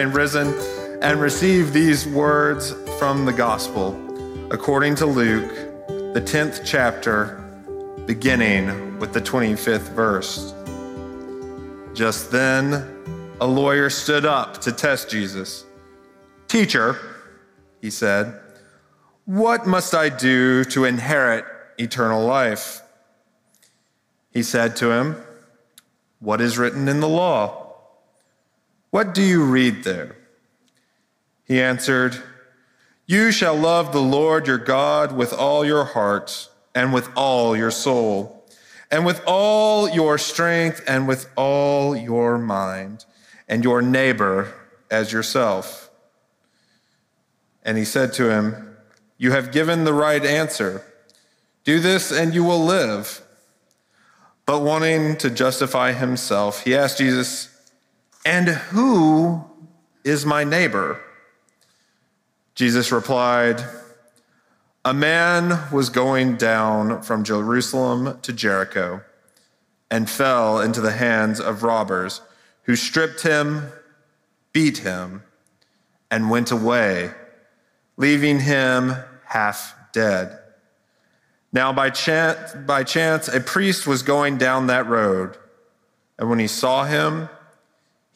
remain risen, and receive these words from the gospel according to Luke, the 10th chapter, beginning with the 25th verse. Just then, a lawyer stood up to test Jesus. Teacher, he said, what must I do to inherit eternal life? He said to him, What is written in the law? What do you read there? He answered, You shall love the Lord your God with all your heart, and with all your soul, and with all your strength, and with all your mind, and your neighbor as yourself. And he said to him, You have given the right answer. Do this, and you will live. But wanting to justify himself, he asked Jesus, And who is my neighbor? Jesus replied, A man was going down from Jerusalem to Jericho and fell into the hands of robbers who stripped him, beat him, and went away, leaving him half dead. Now, by chance, by chance, a priest was going down that road, and when he saw him,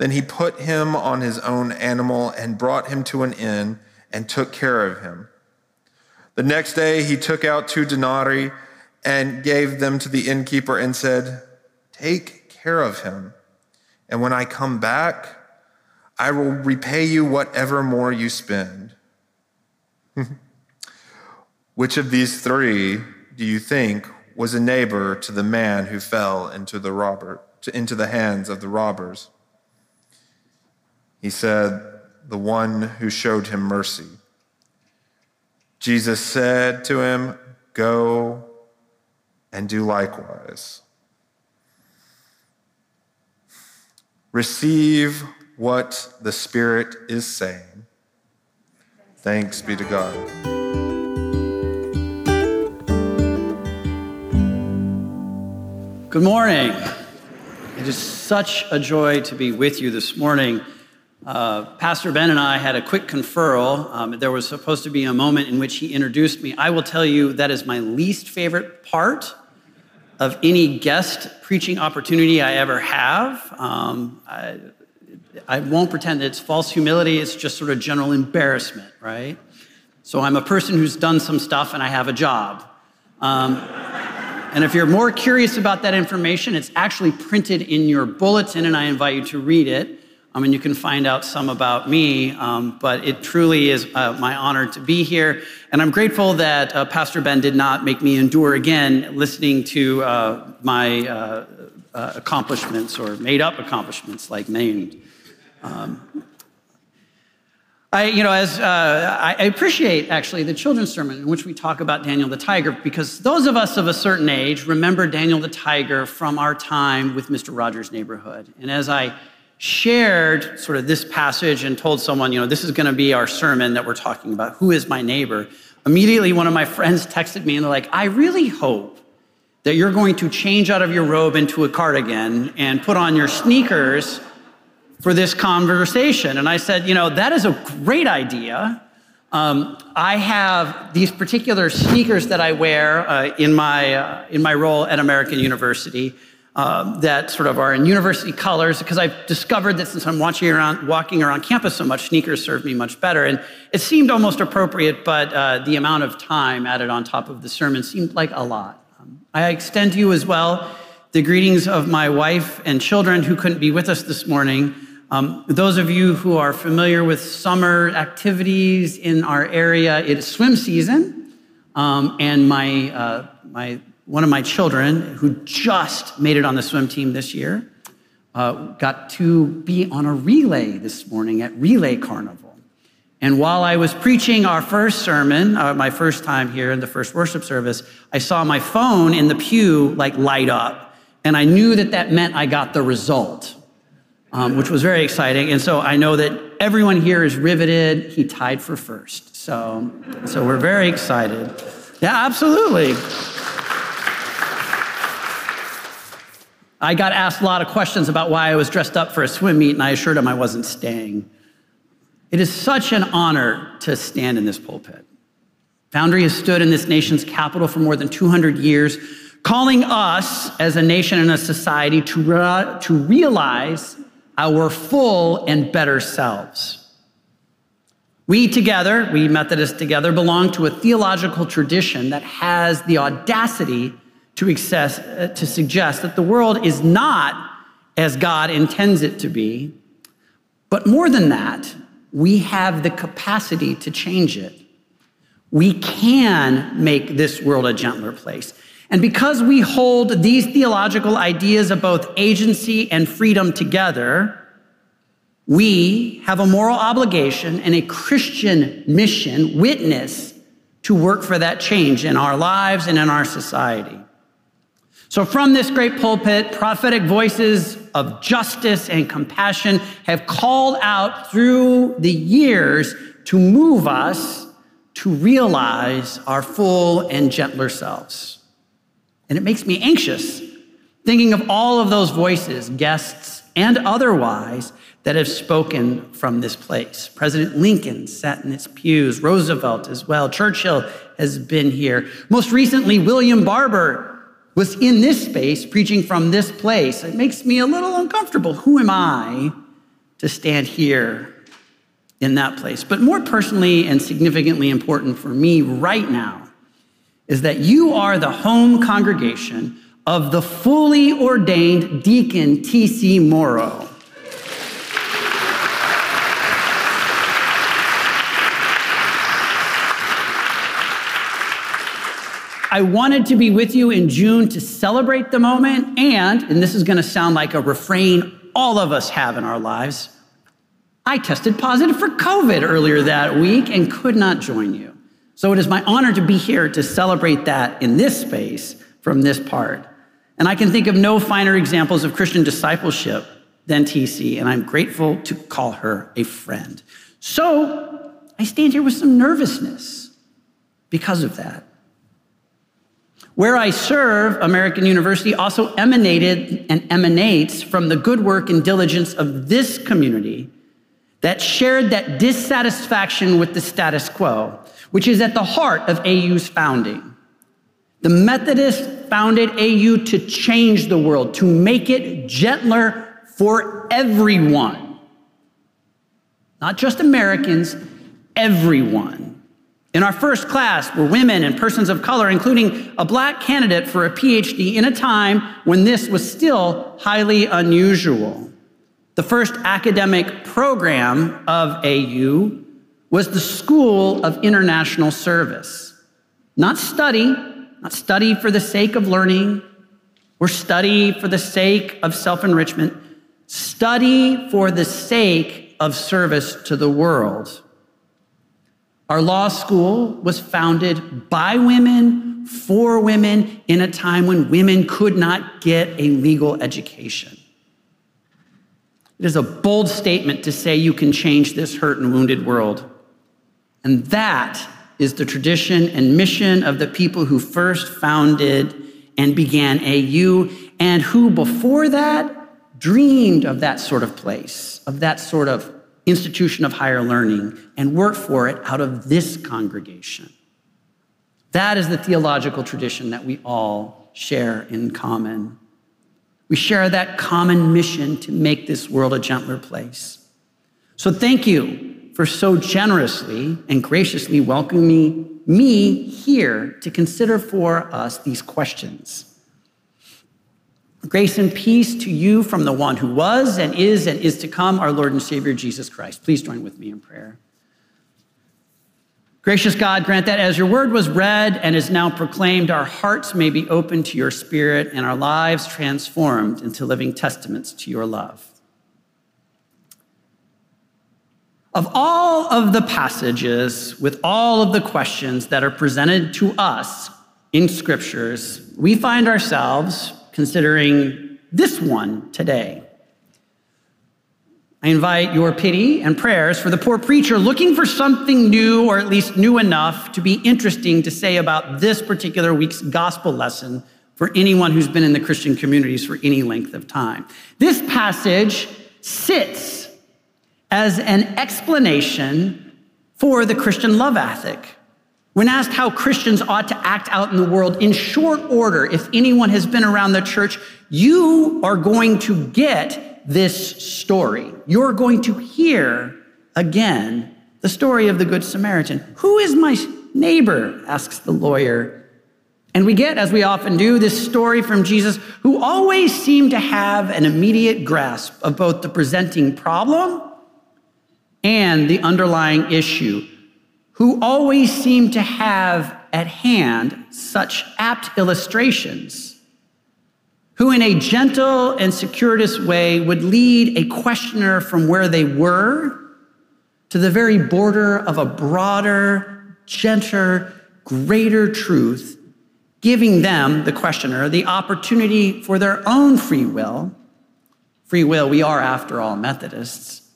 Then he put him on his own animal and brought him to an inn and took care of him. The next day he took out two denarii and gave them to the innkeeper and said, Take care of him. And when I come back, I will repay you whatever more you spend. Which of these three do you think was a neighbor to the man who fell into the robber into the hands of the robbers. He said, "The one who showed him mercy." Jesus said to him, "Go and do likewise." Receive what the Spirit is saying. Thanks be to God. Good morning. It is such a joy to be with you this morning. Uh, Pastor Ben and I had a quick conferral. Um, there was supposed to be a moment in which he introduced me. I will tell you that is my least favorite part of any guest preaching opportunity I ever have. Um, I, I won't pretend it's false humility, it's just sort of general embarrassment, right? So I'm a person who's done some stuff and I have a job. Um, and if you're more curious about that information, it's actually printed in your bulletin, and I invite you to read it. I mean, you can find out some about me, um, but it truly is uh, my honor to be here. And I'm grateful that uh, Pastor Ben did not make me endure again listening to uh, my uh, uh, accomplishments or made up accomplishments like named. Um, I, you know, as uh, I appreciate actually the children's sermon in which we talk about Daniel the tiger, because those of us of a certain age remember Daniel the tiger from our time with Mr. Rogers' neighborhood. And as I shared sort of this passage and told someone, you know, this is going to be our sermon that we're talking about, who is my neighbor? Immediately, one of my friends texted me and they're like, I really hope that you're going to change out of your robe into a cardigan and put on your sneakers for this conversation. And I said, you know, that is a great idea. Um, I have these particular sneakers that I wear uh, in, my, uh, in my role at American University um, that sort of are in university colors because I've discovered that since I'm watching around, walking around campus so much, sneakers serve me much better. And it seemed almost appropriate, but uh, the amount of time added on top of the sermon seemed like a lot. Um, I extend to you as well the greetings of my wife and children who couldn't be with us this morning. Um, those of you who are familiar with summer activities in our area, it is swim season. Um, and my, uh, my, one of my children, who just made it on the swim team this year, uh, got to be on a relay this morning at Relay Carnival. And while I was preaching our first sermon, uh, my first time here in the first worship service, I saw my phone in the pew like light up. And I knew that that meant I got the result, um, which was very exciting. And so I know that everyone here is riveted. He tied for first. So, so we're very excited. Yeah, absolutely. I got asked a lot of questions about why I was dressed up for a swim meet, and I assured him I wasn't staying. It is such an honor to stand in this pulpit. Foundry has stood in this nation's capital for more than 200 years, calling us as a nation and a society to, re- to realize our full and better selves. We together, we Methodists together, belong to a theological tradition that has the audacity to, access, uh, to suggest that the world is not as God intends it to be, but more than that, we have the capacity to change it. We can make this world a gentler place. And because we hold these theological ideas of both agency and freedom together, we have a moral obligation and a Christian mission, witness, to work for that change in our lives and in our society. So, from this great pulpit, prophetic voices of justice and compassion have called out through the years to move us to realize our full and gentler selves. And it makes me anxious thinking of all of those voices, guests and otherwise, that have spoken from this place. President Lincoln sat in its pews, Roosevelt as well, Churchill has been here. Most recently, William Barber was in this space preaching from this place. It makes me a little uncomfortable. Who am I to stand here in that place? But more personally and significantly important for me right now is that you are the home congregation of the fully ordained deacon T.C. Morrow. I wanted to be with you in June to celebrate the moment, and, and this is going to sound like a refrain all of us have in our lives, I tested positive for COVID earlier that week and could not join you. So it is my honor to be here to celebrate that in this space from this part. And I can think of no finer examples of Christian discipleship than TC, and I'm grateful to call her a friend. So I stand here with some nervousness because of that. Where I serve, American University also emanated and emanates from the good work and diligence of this community that shared that dissatisfaction with the status quo, which is at the heart of AU's founding. The Methodists founded AU to change the world, to make it gentler for everyone. Not just Americans, everyone. In our first class were women and persons of color, including a black candidate for a PhD in a time when this was still highly unusual. The first academic program of AU was the School of International Service. Not study, not study for the sake of learning or study for the sake of self enrichment, study for the sake of service to the world. Our law school was founded by women, for women, in a time when women could not get a legal education. It is a bold statement to say you can change this hurt and wounded world. And that is the tradition and mission of the people who first founded and began AU, and who before that dreamed of that sort of place, of that sort of institution of higher learning and work for it out of this congregation. That is the theological tradition that we all share in common. We share that common mission to make this world a gentler place. So thank you for so generously and graciously welcoming me here to consider for us these questions. Grace and peace to you from the one who was and is and is to come, our Lord and Savior Jesus Christ. Please join with me in prayer. Gracious God, grant that as your word was read and is now proclaimed, our hearts may be open to your spirit and our lives transformed into living testaments to your love. Of all of the passages with all of the questions that are presented to us in scriptures, we find ourselves considering this one today. I invite your pity and prayers for the poor preacher looking for something new, or at least new enough to be interesting to say about this particular week's gospel lesson for anyone who's been in the Christian communities for any length of time. This passage sits as an explanation for the Christian love ethic. When asked how Christians ought to act out in the world in short order, if anyone has been around the church, you are going to get this story. You're going to hear again the story of the Good Samaritan. Who is my neighbor? asks the lawyer. And we get, as we often do, this story from Jesus, who always seemed to have an immediate grasp of both the presenting problem and the underlying issue, who always seemed to have at hand such apt illustrations who, in a gentle and circuitous way, would lead a questioner from where they were to the very border of a broader, gentler, greater truth, giving them, the questioner, the opportunity for their own free will. Free will, we are, after all, Methodists,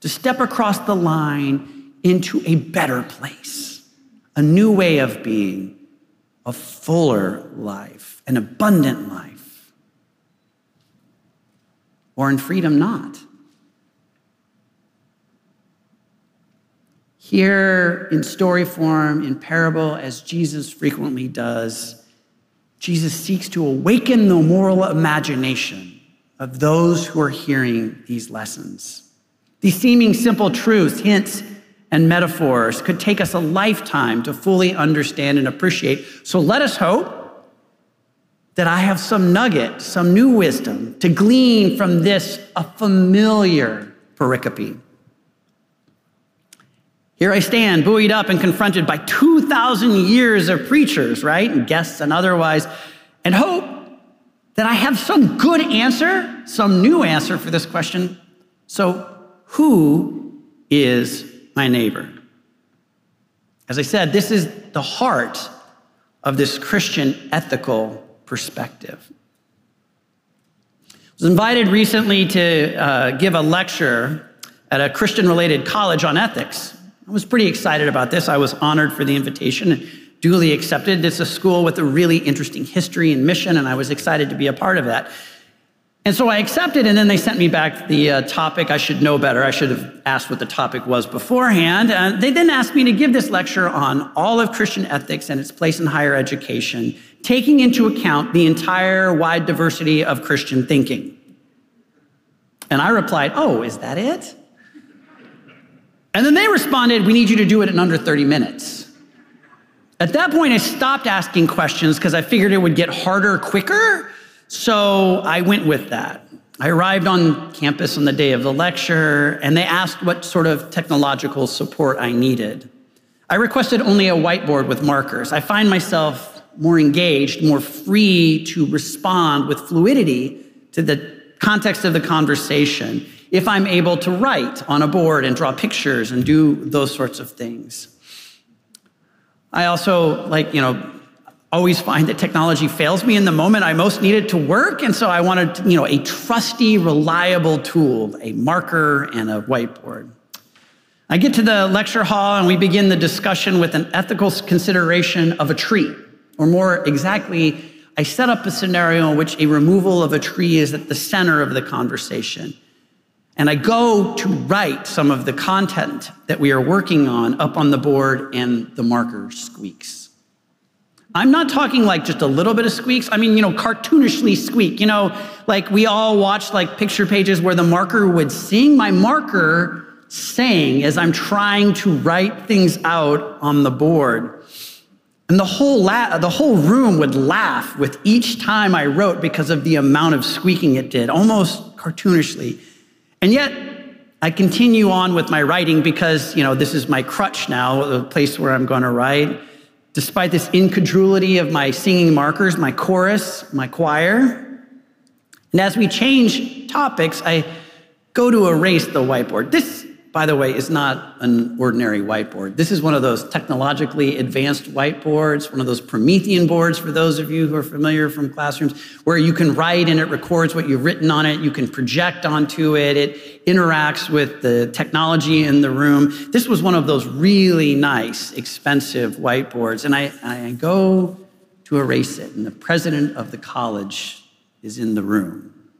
to step across the line into a better place, a new way of being, a fuller life, an abundant life or in freedom not. Here in story form, in parable, as Jesus frequently does, Jesus seeks to awaken the moral imagination of those who are hearing these lessons. These seeming simple truths, hints, and metaphors could take us a lifetime to fully understand and appreciate. So let us hope that I have some nugget, some new wisdom to glean from this, a familiar pericope. Here I stand, buoyed up and confronted by 2,000 years of preachers, right? And guests and otherwise, and hope that I have some good answer, some new answer for this question. So, who is my neighbor? As I said, this is the heart of this Christian ethical perspective. I was invited recently to uh, give a lecture at a Christian related college on ethics. I was pretty excited about this. I was honored for the invitation and duly accepted. It's a school with a really interesting history and mission, and I was excited to be a part of that. And so I accepted, and then they sent me back the uh, topic. I should know better. I should have asked what the topic was beforehand. And they then asked me to give this lecture on all of Christian ethics and its place in higher education, taking into account the entire wide diversity of Christian thinking. And I replied, Oh, is that it? And then they responded, We need you to do it in under 30 minutes. At that point, I stopped asking questions because I figured it would get harder quicker. So I went with that. I arrived on campus on the day of the lecture, and they asked what sort of technological support I needed. I requested only a whiteboard with markers. I find myself more engaged, more free to respond with fluidity to the context of the conversation if I'm able to write on a board and draw pictures and do those sorts of things. I also like, you know, always find that technology fails me in the moment I most need it to work. And so I wanted, you know, a trusty, reliable tool, a marker and a whiteboard. I get to the lecture hall and we begin the discussion with an ethical consideration of a tree. Or more exactly, I set up a scenario in which a removal of a tree is at the center of the conversation. And I go to write some of the content that we are working on up on the board, and the marker squeaks. I'm not talking like just a little bit of squeaks. I mean, you know, cartoonishly squeak. You know, like we all watched like picture pages where the marker would sing. My marker sang as I'm trying to write things out on the board. And the whole, la- the whole room would laugh with each time I wrote because of the amount of squeaking it did, almost cartoonishly. And yet, I continue on with my writing because, you know, this is my crutch now, the place where I'm going to write. Despite this incredulity of my singing markers, my chorus, my choir. And as we change topics, I go to erase the whiteboard. This by the way, is not an ordinary whiteboard. This is one of those technologically advanced whiteboards, one of those Promethean boards for those of you who are familiar from classrooms, where you can write and it records what you've written on it. You can project onto it. It interacts with the technology in the room. This was one of those really nice, expensive whiteboards. And I, I go to erase it, and the president of the college is in the room.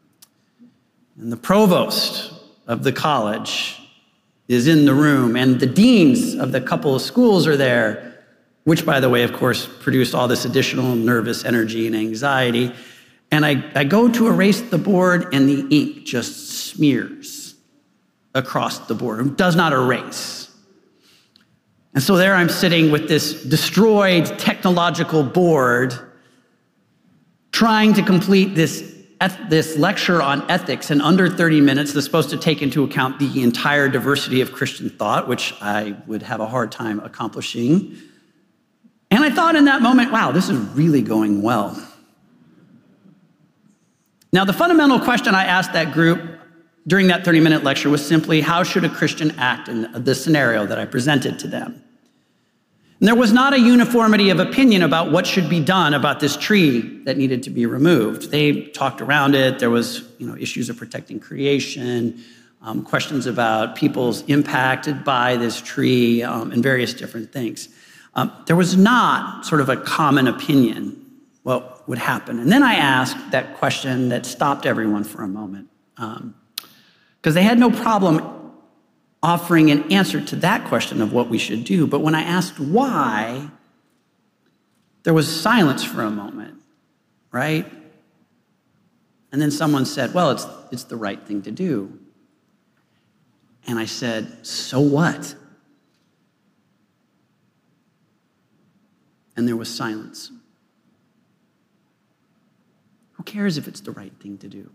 And the provost of the college is in the room, and the deans of the couple of schools are there, which, by the way, of course, produced all this additional nervous energy and anxiety. And I, I go to erase the board, and the ink just smears across the board. It does not erase. And so there I'm sitting with this destroyed technological board, trying to complete this this lecture on ethics in under 30 minutes that's supposed to take into account the entire diversity of Christian thought, which I would have a hard time accomplishing. And I thought in that moment, wow, this is really going well. Now, the fundamental question I asked that group during that 30 minute lecture was simply how should a Christian act in the scenario that I presented to them? And there was not a uniformity of opinion about what should be done about this tree that needed to be removed. They talked around it. There was, you know, issues of protecting creation, um, questions about people's impacted by this tree, um, and various different things. Um, there was not sort of a common opinion what would happen. And then I asked that question that stopped everyone for a moment, because um, they had no problem offering an answer to that question of what we should do. But when I asked why, there was silence for a moment, right? And then someone said, Well, it's, it's the right thing to do. And I said, So what? And there was silence. Who cares if it's the right thing to do?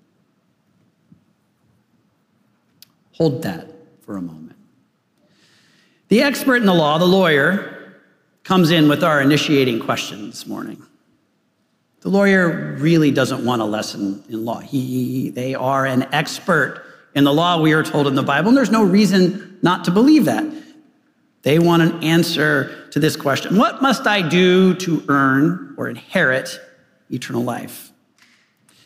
Hold that for a moment. The expert in the law, the lawyer, comes in with our initiating question this morning. The lawyer really doesn't want a lesson in law. He, they are an expert in the law, we are told in the Bible, and there's no reason not to believe that. They want an answer to this question What must I do to earn or inherit eternal life?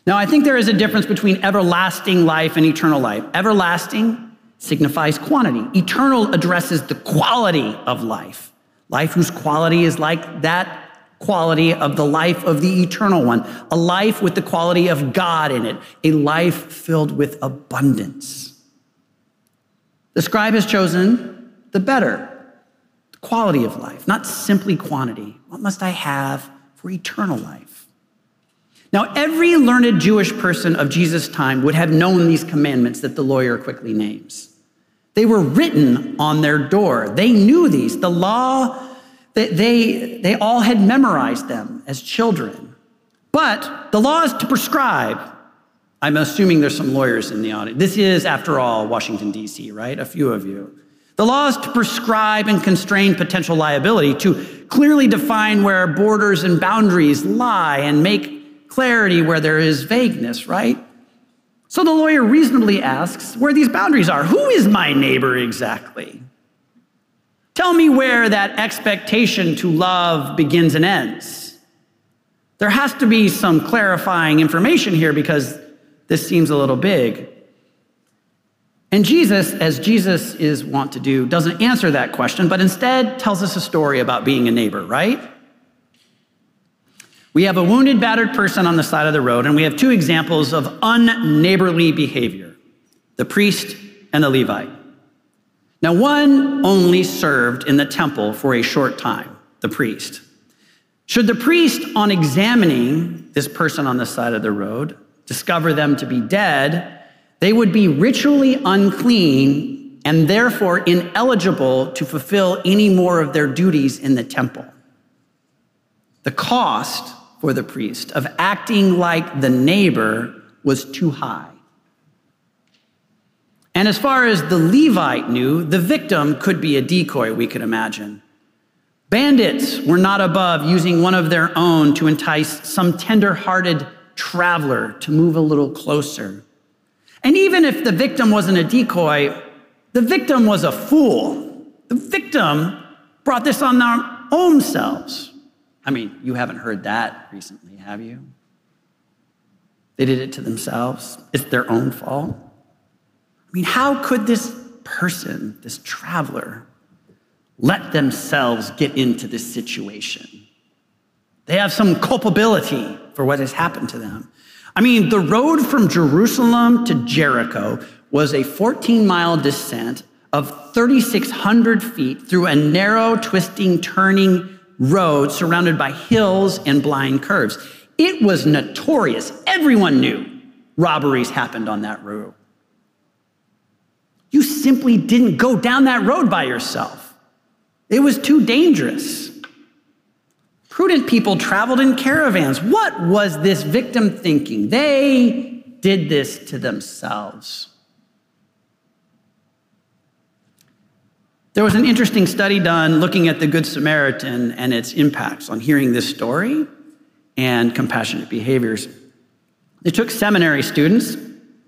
Now, I think there is a difference between everlasting life and eternal life. Everlasting signifies quantity. Eternal addresses the quality of life, life whose quality is like that quality of the life of the eternal one, a life with the quality of God in it, a life filled with abundance. The scribe has chosen the better quality of life, not simply quantity. What must I have for eternal life? Now, every learned Jewish person of Jesus' time would have known these commandments that the lawyer quickly names. They were written on their door. They knew these. The law, they, they, they all had memorized them as children. But the law is to prescribe. I'm assuming there's some lawyers in the audience. This is, after all, Washington, D.C., right? A few of you. The law is to prescribe and constrain potential liability, to clearly define where borders and boundaries lie and make clarity where there is vagueness, right? So the lawyer reasonably asks where these boundaries are. Who is my neighbor exactly? Tell me where that expectation to love begins and ends. There has to be some clarifying information here because this seems a little big. And Jesus, as Jesus is wont to do, doesn't answer that question, but instead tells us a story about being a neighbor, right? We have a wounded, battered person on the side of the road, and we have two examples of unneighborly behavior the priest and the Levite. Now, one only served in the temple for a short time, the priest. Should the priest, on examining this person on the side of the road, discover them to be dead, they would be ritually unclean and therefore ineligible to fulfill any more of their duties in the temple. The cost for the priest of acting like the neighbor was too high. And as far as the Levite knew, the victim could be a decoy, we could imagine. Bandits were not above using one of their own to entice some tender hearted traveler to move a little closer. And even if the victim wasn't a decoy, the victim was a fool. The victim brought this on their own selves. I mean, you haven't heard that recently, have you? They did it to themselves. It's their own fault. I mean, how could this person, this traveler, let themselves get into this situation? They have some culpability for what has happened to them. I mean, the road from Jerusalem to Jericho was a 14 mile descent of 3,600 feet through a narrow, twisting, turning road surrounded by hills and blind curves. It was notorious. Everyone knew robberies happened on that road. You simply didn't go down that road by yourself, it was too dangerous. Prudent people traveled in caravans. What was this victim thinking? They did this to themselves. There was an interesting study done looking at the Good Samaritan and its impacts on hearing this story and compassionate behaviors. They took seminary students,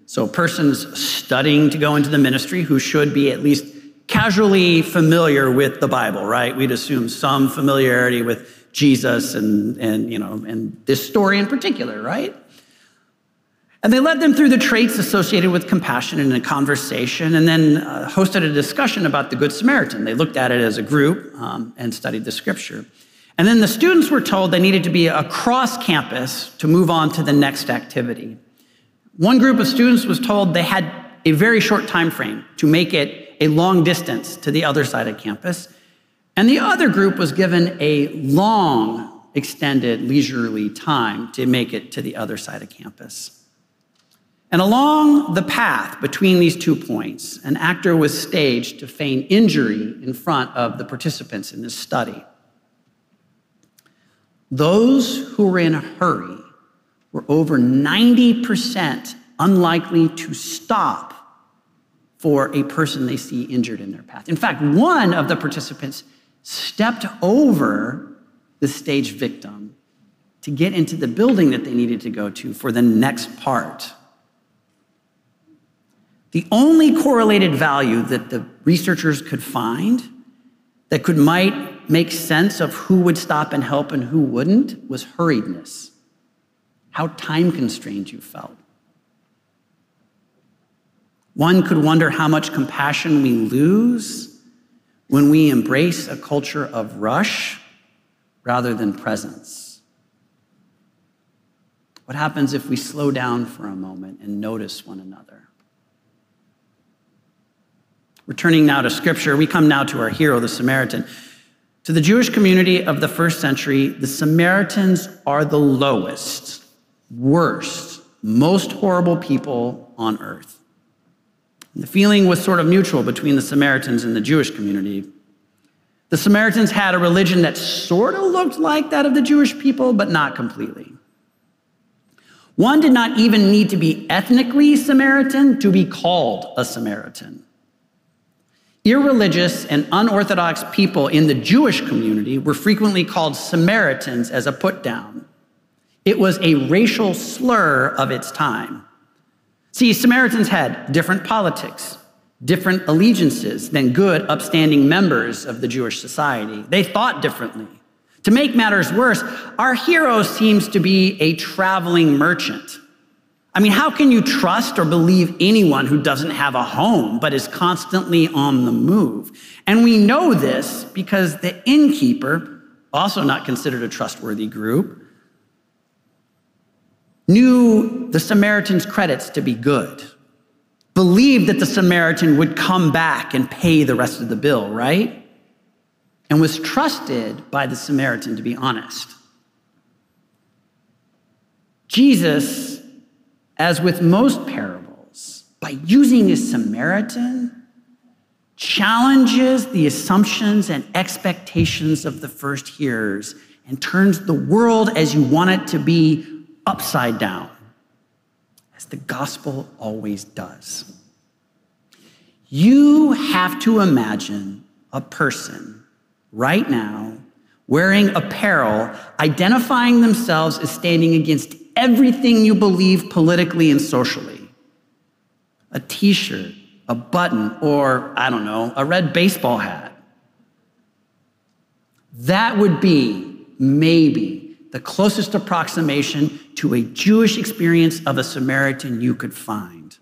so persons studying to go into the ministry who should be at least casually familiar with the Bible, right? We'd assume some familiarity with Jesus and, and you know, and this story in particular, right? And they led them through the traits associated with compassion in a conversation and then uh, hosted a discussion about the Good Samaritan. They looked at it as a group um, and studied the scripture. And then the students were told they needed to be across campus to move on to the next activity. One group of students was told they had a very short time frame to make it a long distance to the other side of campus. And the other group was given a long, extended, leisurely time to make it to the other side of campus. And along the path between these two points, an actor was staged to feign injury in front of the participants in this study. Those who were in a hurry were over 90% unlikely to stop for a person they see injured in their path. In fact, one of the participants stepped over the stage victim to get into the building that they needed to go to for the next part. The only correlated value that the researchers could find that could might make sense of who would stop and help and who wouldn't was hurriedness. How time constrained you felt. One could wonder how much compassion we lose when we embrace a culture of rush rather than presence. What happens if we slow down for a moment and notice one another? Returning now to scripture, we come now to our hero, the Samaritan. To the Jewish community of the first century, the Samaritans are the lowest, worst, most horrible people on earth. And the feeling was sort of mutual between the Samaritans and the Jewish community. The Samaritans had a religion that sort of looked like that of the Jewish people, but not completely. One did not even need to be ethnically Samaritan to be called a Samaritan. Irreligious and unorthodox people in the Jewish community were frequently called Samaritans as a put down. It was a racial slur of its time. See, Samaritans had different politics, different allegiances than good, upstanding members of the Jewish society. They thought differently. To make matters worse, our hero seems to be a traveling merchant I mean, how can you trust or believe anyone who doesn't have a home but is constantly on the move? And we know this because the innkeeper, also not considered a trustworthy group, knew the Samaritan's credits to be good, believed that the Samaritan would come back and pay the rest of the bill, right? And was trusted by the Samaritan to be honest. Jesus as with most parables, by using a Samaritan, challenges the assumptions and expectations of the first hearers and turns the world as you want it to be upside down, as the gospel always does. You have to imagine a person right now wearing apparel, identifying themselves as standing against everything you believe politically and socially. A t shirt, a button, or I don't know, a red baseball hat. That would be maybe the closest approximation to a Jewish experience of a Samaritan you could find.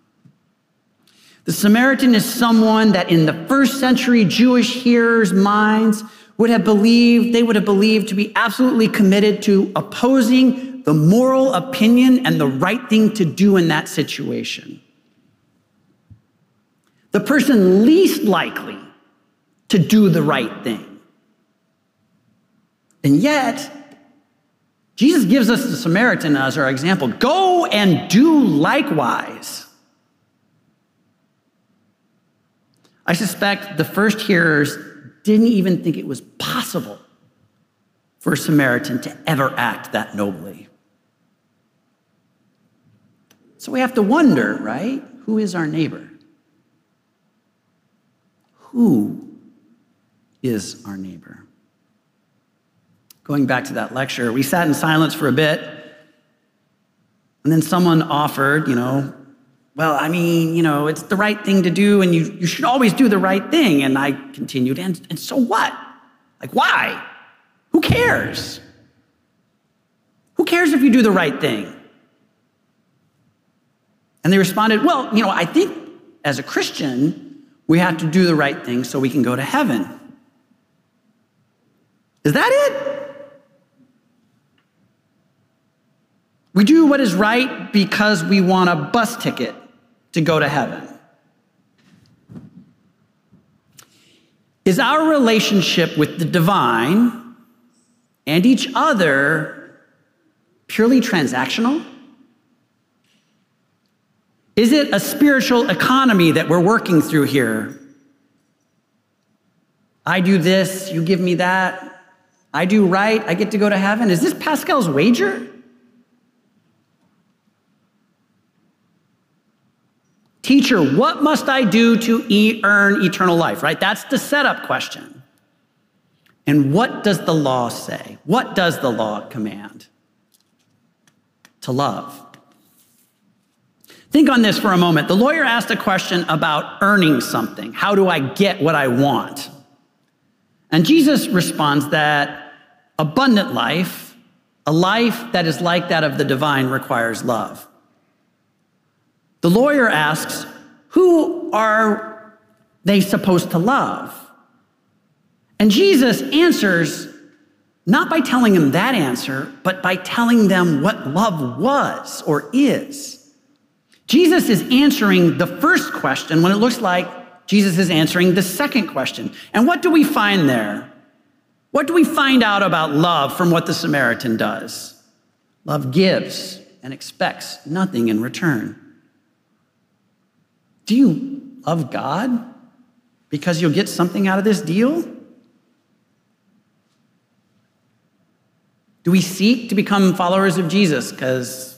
The Samaritan is someone that in the first century Jewish hearers' minds would have believed, they would have believed to be absolutely committed to opposing the moral opinion and the right thing to do in that situation. The person least likely to do the right thing. And yet, Jesus gives us the Samaritan as our example. Go and do likewise. I suspect the first hearers didn't even think it was possible for a Samaritan to ever act that nobly. So we have to wonder, right? Who is our neighbor? Who is our neighbor? Going back to that lecture, we sat in silence for a bit, and then someone offered, you know, well, I mean, you know, it's the right thing to do, and you, you should always do the right thing. And I continued, and, and so what? Like, why? Who cares? Who cares if you do the right thing? And they responded, well, you know, I think as a Christian, we have to do the right thing so we can go to heaven. Is that it? We do what is right because we want a bus ticket to go to heaven? Is our relationship with the divine and each other purely transactional? Is it a spiritual economy that we're working through here? I do this, you give me that. I do right, I get to go to heaven. Is this Pascal's wager? Teacher, what must I do to e- earn eternal life? Right? That's the setup question. And what does the law say? What does the law command? To love. Think on this for a moment. The lawyer asked a question about earning something. How do I get what I want? And Jesus responds that abundant life, a life that is like that of the divine, requires love. The lawyer asks, Who are they supposed to love? And Jesus answers not by telling them that answer, but by telling them what love was or is. Jesus is answering the first question when it looks like Jesus is answering the second question. And what do we find there? What do we find out about love from what the Samaritan does? Love gives and expects nothing in return. Do you love God because you'll get something out of this deal? Do we seek to become followers of Jesus because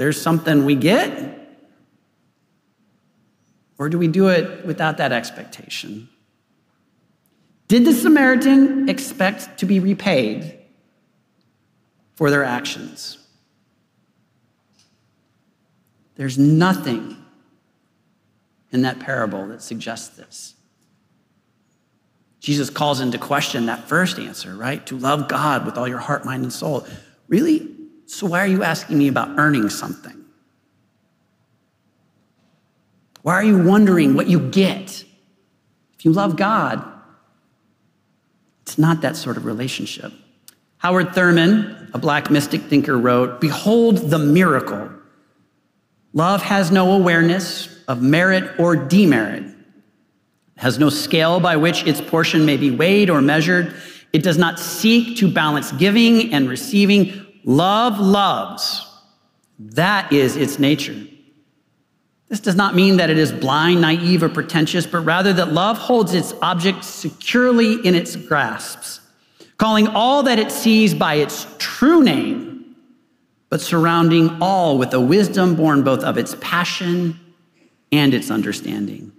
there's something we get? Or do we do it without that expectation? Did the Samaritan expect to be repaid for their actions? There's nothing in that parable that suggests this. Jesus calls into question that first answer, right? To love God with all your heart, mind, and soul. Really? So why are you asking me about earning something? Why are you wondering what you get? If you love God, it's not that sort of relationship. Howard Thurman, a black mystic thinker, wrote Behold the miracle. Love has no awareness, of merit or demerit, it has no scale by which its portion may be weighed or measured. It does not seek to balance giving and receiving. Love loves. That is its nature. This does not mean that it is blind, naive, or pretentious, but rather that love holds its object securely in its grasps, calling all that it sees by its true name, but surrounding all with a wisdom born both of its passion and its understanding.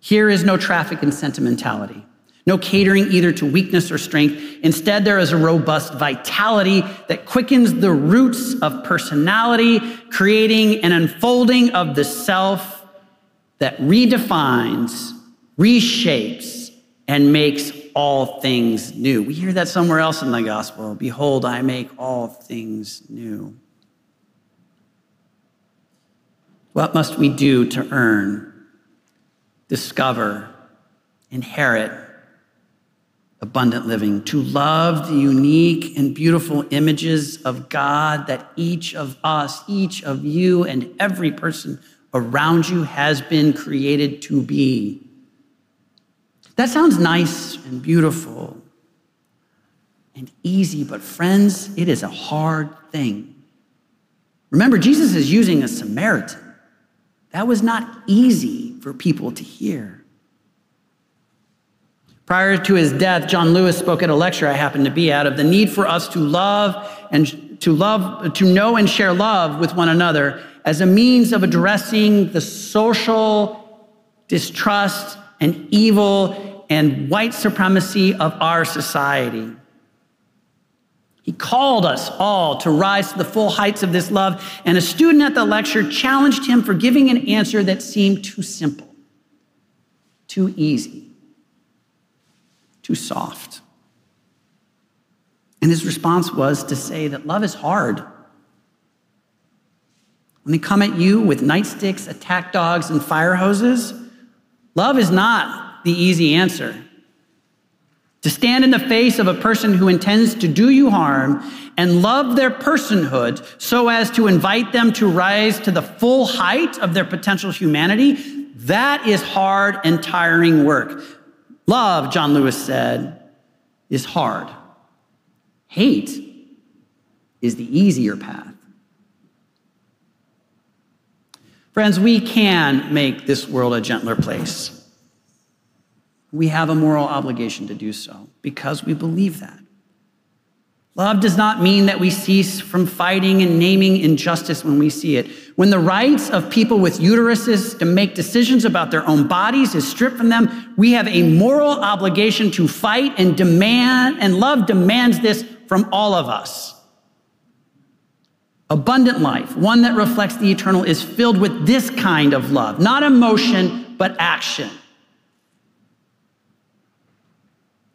Here is no traffic in sentimentality, no catering either to weakness or strength. Instead, there is a robust vitality that quickens the roots of personality, creating an unfolding of the self that redefines, reshapes, and makes all things new. We hear that somewhere else in the gospel. Behold, I make all things new. What must we do to earn, discover, inherit abundant living? To love the unique and beautiful images of God that each of us, each of you, and every person around you has been created to be. That sounds nice and beautiful and easy, but friends, it is a hard thing. Remember, Jesus is using a Samaritan. That was not easy for people to hear. Prior to his death, John Lewis spoke at a lecture I happened to be at of the need for us to love and to love, to know and share love with one another as a means of addressing the social distrust and evil and white supremacy of our society. He called us all to rise to the full heights of this love, and a student at the lecture challenged him for giving an answer that seemed too simple, too easy, too soft. And his response was to say that love is hard. When they come at you with nightsticks, attack dogs, and fire hoses, love is not the easy answer. To stand in the face of a person who intends to do you harm and love their personhood so as to invite them to rise to the full height of their potential humanity, that is hard and tiring work. Love, John Lewis said, is hard. Hate is the easier path. Friends, we can make this world a gentler place we have a moral obligation to do so because we believe that. Love does not mean that we cease from fighting and naming injustice when we see it. When the rights of people with uteruses to make decisions about their own bodies is stripped from them, we have a moral obligation to fight and demand, and love demands this from all of us. Abundant life, one that reflects the eternal, is filled with this kind of love, not emotion, but action.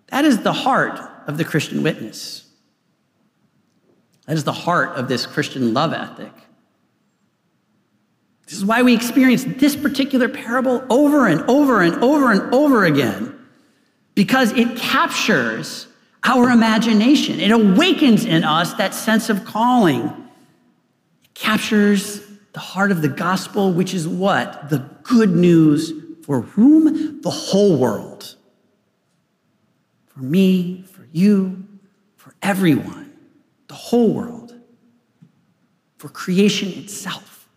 That is the heart of the Christian witness. That is the heart of this Christian love ethic. This is why we experience this particular parable over and over and over and over again, because it captures our imagination. It awakens in us that sense of calling. It captures the heart of the gospel, which is what? The good news for whom? The whole world for me, for you, for everyone, the whole world, for creation itself.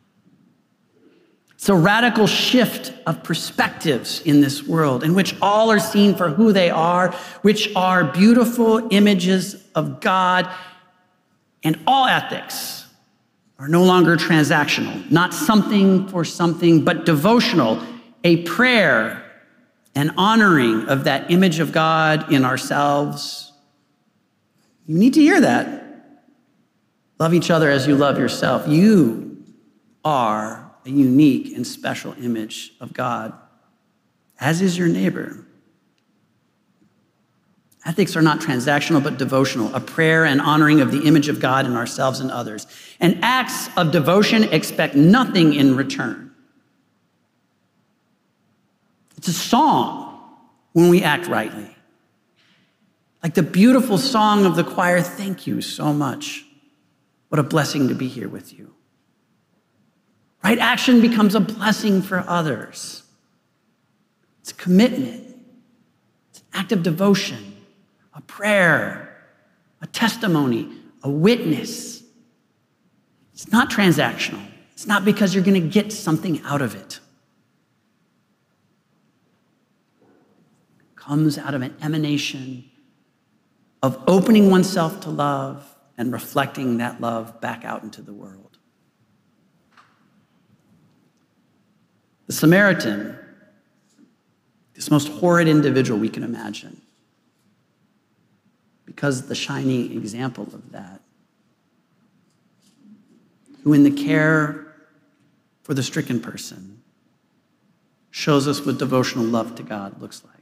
It's a radical shift of perspectives in this world in which all are seen for who they are, which are beautiful images of God, and all ethics are no longer transactional, not something for something, but devotional, a prayer an honoring of that image of God in ourselves. You need to hear that. Love each other as you love yourself. You are a unique and special image of God, as is your neighbor. Ethics are not transactional, but devotional, a prayer and honoring of the image of God in ourselves and others. And acts of devotion expect nothing in return. It's a song when we act rightly. Like the beautiful song of the choir, thank you so much. What a blessing to be here with you. Right action becomes a blessing for others. It's a commitment, it's an act of devotion, a prayer, a testimony, a witness. It's not transactional. It's not because you're going to get something out of it. comes out of an emanation of opening oneself to love and reflecting that love back out into the world. The Samaritan this most horrid individual we can imagine. Because the shining example of that, who in the care for the stricken person shows us what devotional love to God looks like.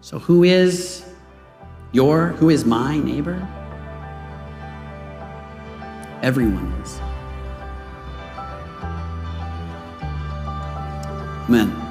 So, who is your, who is my neighbor? Everyone is. Amen.